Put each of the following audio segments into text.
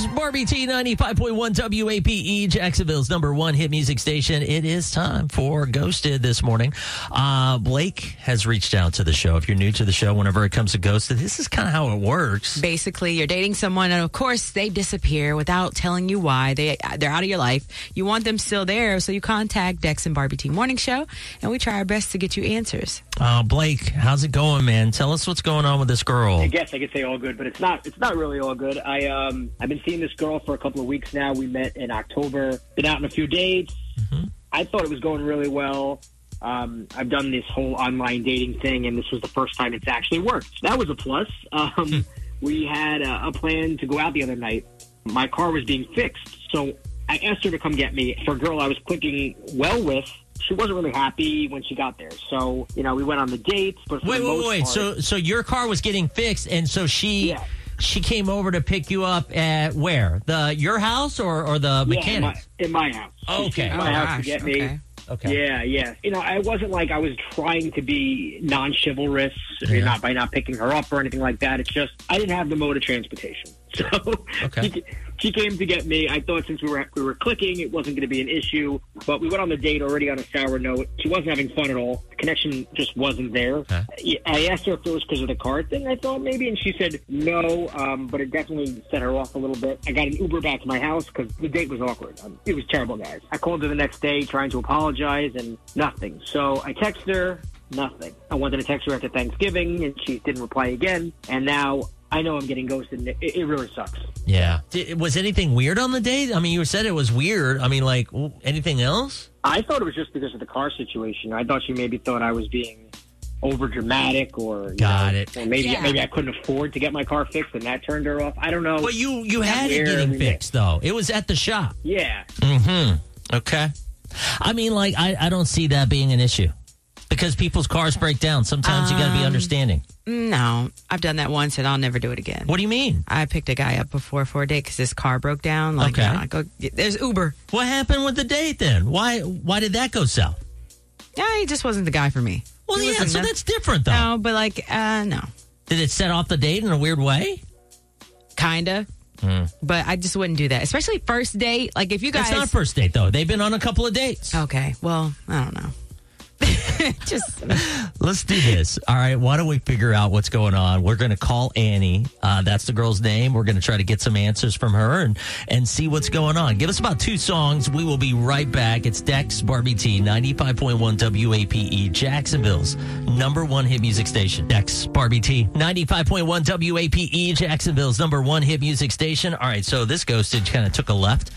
Dex Barbie T 95.1 WAPE, E, Jacksonville's number one hit music station. It is time for Ghosted this morning. Uh, Blake has reached out to the show. If you're new to the show, whenever it comes to Ghosted, this is kind of how it works. Basically, you're dating someone, and of course, they disappear without telling you why. They they're out of your life. You want them still there, so you contact Dex and Barbie T Morning Show, and we try our best to get you answers. Uh, Blake, how's it going, man? Tell us what's going on with this girl. I guess I could say all good, but it's not. It's not really all good. I um I've been seeing this girl for a couple of weeks now. We met in October. Been out on a few dates. I thought it was going really well. Um, I've done this whole online dating thing, and this was the first time it's actually worked. That was a plus. Um, we had a, a plan to go out the other night. My car was being fixed, so I asked her to come get me. For a girl I was clicking well with, she wasn't really happy when she got there. So you know, we went on the dates. But Wait, wait, wait. part- So, so your car was getting fixed, and so she Yeah. She came over to pick you up at where the your house or or the Yeah, in mechanic? my, in my house. Okay. came to Oh, my house to get me. okay. Okay. Yeah, yeah. You know, I wasn't like I was trying to be non chivalrous, Yeah. not by not picking her up or anything like that. It's just I didn't have the mode of transportation, so Okay. she, she came to get me. I thought since we were we were clicking, it wasn't going to be an issue. But we went on the date already on a sour note. She wasn't having fun at all. The connection just wasn't there. Okay. I asked her if it was because of the car thing. I thought maybe, and she said no. Um, but it definitely set her off a little bit. I got an Uber back to my house because the date was awkward. Um, it was terrible, guys. I called her the next day trying to apologize, and nothing. So I texted her, nothing. I wanted to text her after Thanksgiving, and she didn't reply again. And now I know I'm getting ghosted. And it, it really sucks. Yeah. Did, was anything weird on the date? I mean, you said it was weird. I mean, like anything else? I thought it was just because of the car situation. I thought she maybe thought I was being over dramatic, or Got know, it. or maybe Yeah. maybe I couldn't afford to get my car fixed, and that turned her off. I don't know. But you you had it getting we met. fixed though. It was at the shop. yeah, Mm-hmm. Okay. I mean, like I, I don't see that being an issue because people's cars break down. Sometimes you got to be Um, understanding. No, I've done that once, and I'll never do it again. What do you mean? I picked a guy up before for a date because his car broke down. Like, Okay. you know, I go, there's Uber. What happened with the date then? Why why did that go south? Yeah, he just wasn't the guy for me. Well, He yeah, wasn't so the- that's different though. No, but like, uh, no, Did it set off the date in a weird way? kinda. But I just wouldn't do that, especially first date. Like, if you guys, It's not first date though. They've been on a couple of dates. okay, well, I don't know. just Let's do this. All right. Why don't we figure out what's going on? We're going to call Annie. Uh, that's the girl's name. We're going to try to get some answers from her and, and see what's going on. Give us about two songs. We will be right back. It's Dex Barbie T, 95.1 WAPE, E, Jacksonville's number one hit music station. Dex Barbie T, 95.1 WAPE, E, Jacksonville's number one hit music station. All right. So this ghosted kind of took a left.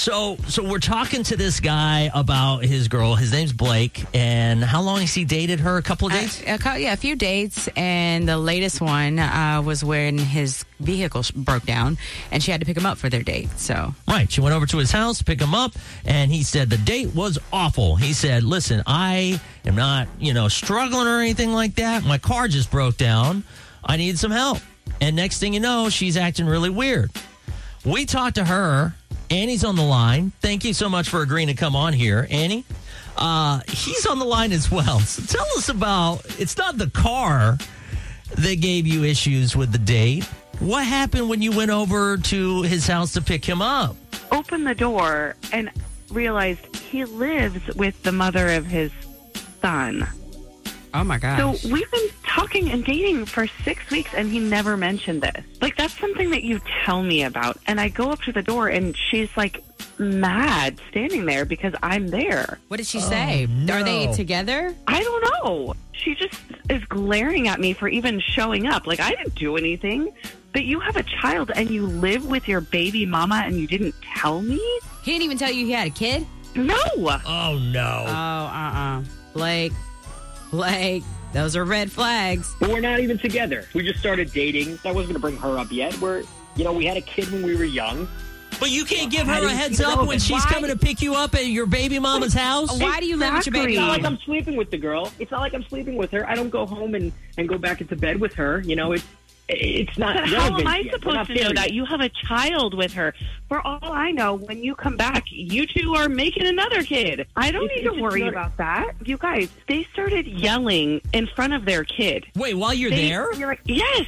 So, so we're talking to this guy about his girl. His name's Blake, and how long has he dated her? A couple of days. a, yeah, a few dates, and the latest one uh, was when his vehicle broke down, and she had to pick him up for their date. So Right. She went over to his house to pick him up, and he said the date was awful. He said, "Listen, I am not, you know, struggling or anything like that. My car just broke down. I need some help." And next thing you know, she's acting really weird. We talked to her. Annie's on the line. Thank you so much for agreeing to come on here, Annie. Uh, he's on the line as well. So tell us about. It's not the car that gave you issues with the date. What happened when you went over to his house to pick him up? opened the door and realized he lives with the mother of his son. Oh my gosh. So we've been talking and dating for six weeks, and he never mentioned this. Like that's something that you tell me about, and I go up to the door, and she's like mad standing there because I'm there. what did she say? no. Are they together? I don't know. She just is glaring at me for even showing up. Like I didn't do anything. But you have a child and you live with your baby mama and you didn't tell me? He didn't even tell you he had a kid? No. Oh no. Oh, uh uh Blake. Blake. Those are red flags. But we're not even together. We just started dating. I wasn't going to bring her up yet. We're, you know, we had a kid when we were young. But you can't give her a heads up when she's Why- coming to pick you up at your baby mama's house. Why do you live with your baby It's not like? I'm sleeping with the girl. It's not like I'm sleeping with her. I don't go home and, and go back into bed with her. You know, it's it's not. But how am I yet. Supposed to know married. that? You have a child with her. For all I know, when you come back, you two are making another kid. I don't It's- need to worry not- about that. You guys, they started yelling in front of their kid. Wait, while you're They- there? You're like, yes.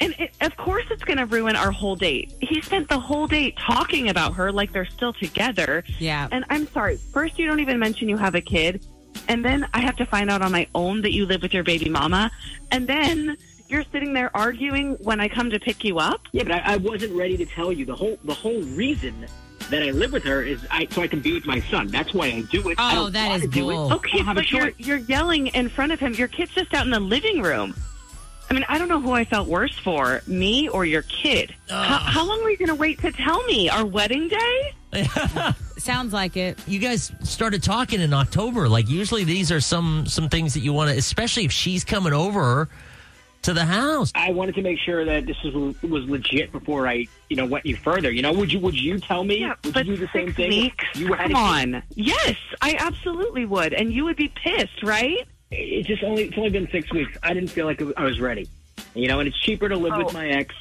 And it, of course, it's going to ruin our whole date. He spent the whole date talking about her like they're still together. Yeah. And I'm sorry. First, you don't even mention you have a kid. And then I have to find out on my own that you live with your baby mama. And then you're sitting there arguing when I come to pick you up. Yeah, but I, I wasn't ready to tell you the whole the whole reason that I live with her is I so I can be with my son. That's why I do it. I Oh, don't that wanna do it. bull. I Okay, don't have a but you're, you're yelling in front of him. Your kid's just out in the living room. I mean, I don't know who I felt worse for, me or your kid. How, how long were you going to wait to tell me? Our wedding day? Sounds like it. you guys started talking in October. Like usually these are some some things that you want to, especially if she's coming over to the house. I wanted to make sure that this was was legit before I, you know, went any further. You know, would you would you tell me? Yeah, would but you do the same thing? weeks? You had Come a kid? on. Yes, I absolutely would. And you would be pissed, right? It's just only it's only been six weeks. I didn't feel like I was ready. You know, and it's cheaper to live Oh. with my ex.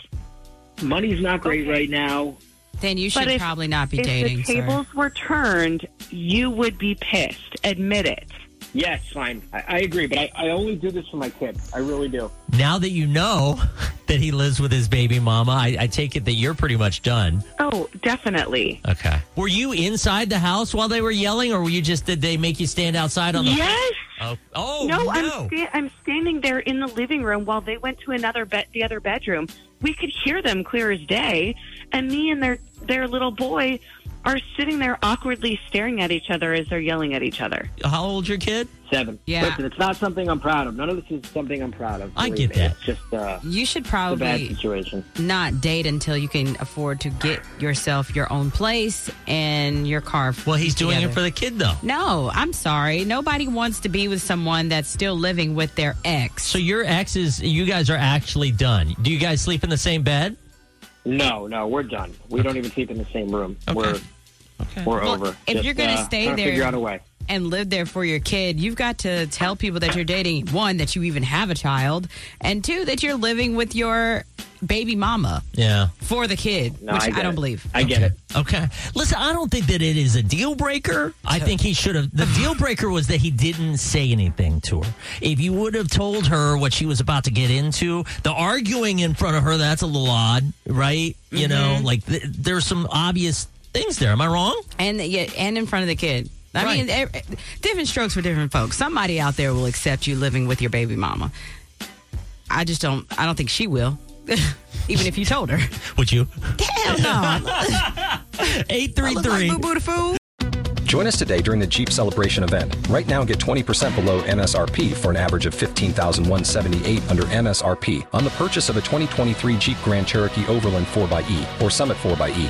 Money's not great Okay. right now. Then you should But if- probably not be if dating. If the sir. tables were turned, you would be pissed. Admit it. Yes, fine. I, I agree, but I, I only do this for my kids. I really do. Now that you know that he lives with his baby mama, I, I take it that you're pretty much done. Oh, definitely. Okay. Were you inside the house while they were yelling, or were you just did they make you stand outside on the? Yes. Oh, oh No, no. I'm sta- I'm standing there in the living room while they went to another bed, the other bedroom. We could hear them clear as day, and me and their their little boy are sitting there awkwardly staring at each other as they're yelling at each other. How old's your kid? Seven. Yeah. Listen, it's not something I'm proud of. None of this is something I'm proud of. I believe get me. that. It's just uh, You should a bad probably situation. not date until you can afford to get yourself your own place and your car. Well, he's doing it for the kid though. No, I'm sorry. Nobody wants to be with someone that's still living with their ex. So your ex is you guys are actually done. Do you guys sleep in the same bed? No, no, we're done. We don't even sleep in the same room. Okay. We're Okay. we're Well, over. if Just, you're gonna uh, stay trying to there- figure out a way. and live there for your kid, you've got to tell people that you're dating one, that you even have a child, and two, that you're living with your baby mama Yeah. for the kid, No, which I, I, don't it. believe. I get it. Okay. Listen, I don't think that it is a deal breaker. I think he should have. The deal breaker was that he didn't say anything to her. If you would have told her what she was about to get into, the arguing in front of her, that's a little odd, right? You know, like th- there's some obvious things there. Am I wrong? And yeah, and in front of the kid. I Right. mean, different strokes for different folks. Somebody out there will accept you living with your baby mama. I just don't. I don't think she will. Even if you told her. Would you? Hell no. 833 Boo boo the fool. Join us today during the Jeep Celebration event. Right now, get 20% below MSRP for an average of 15178 under MSRP on the purchase of a 2023 Jeep Grand Cherokee Overland 4xE or Summit 4xE.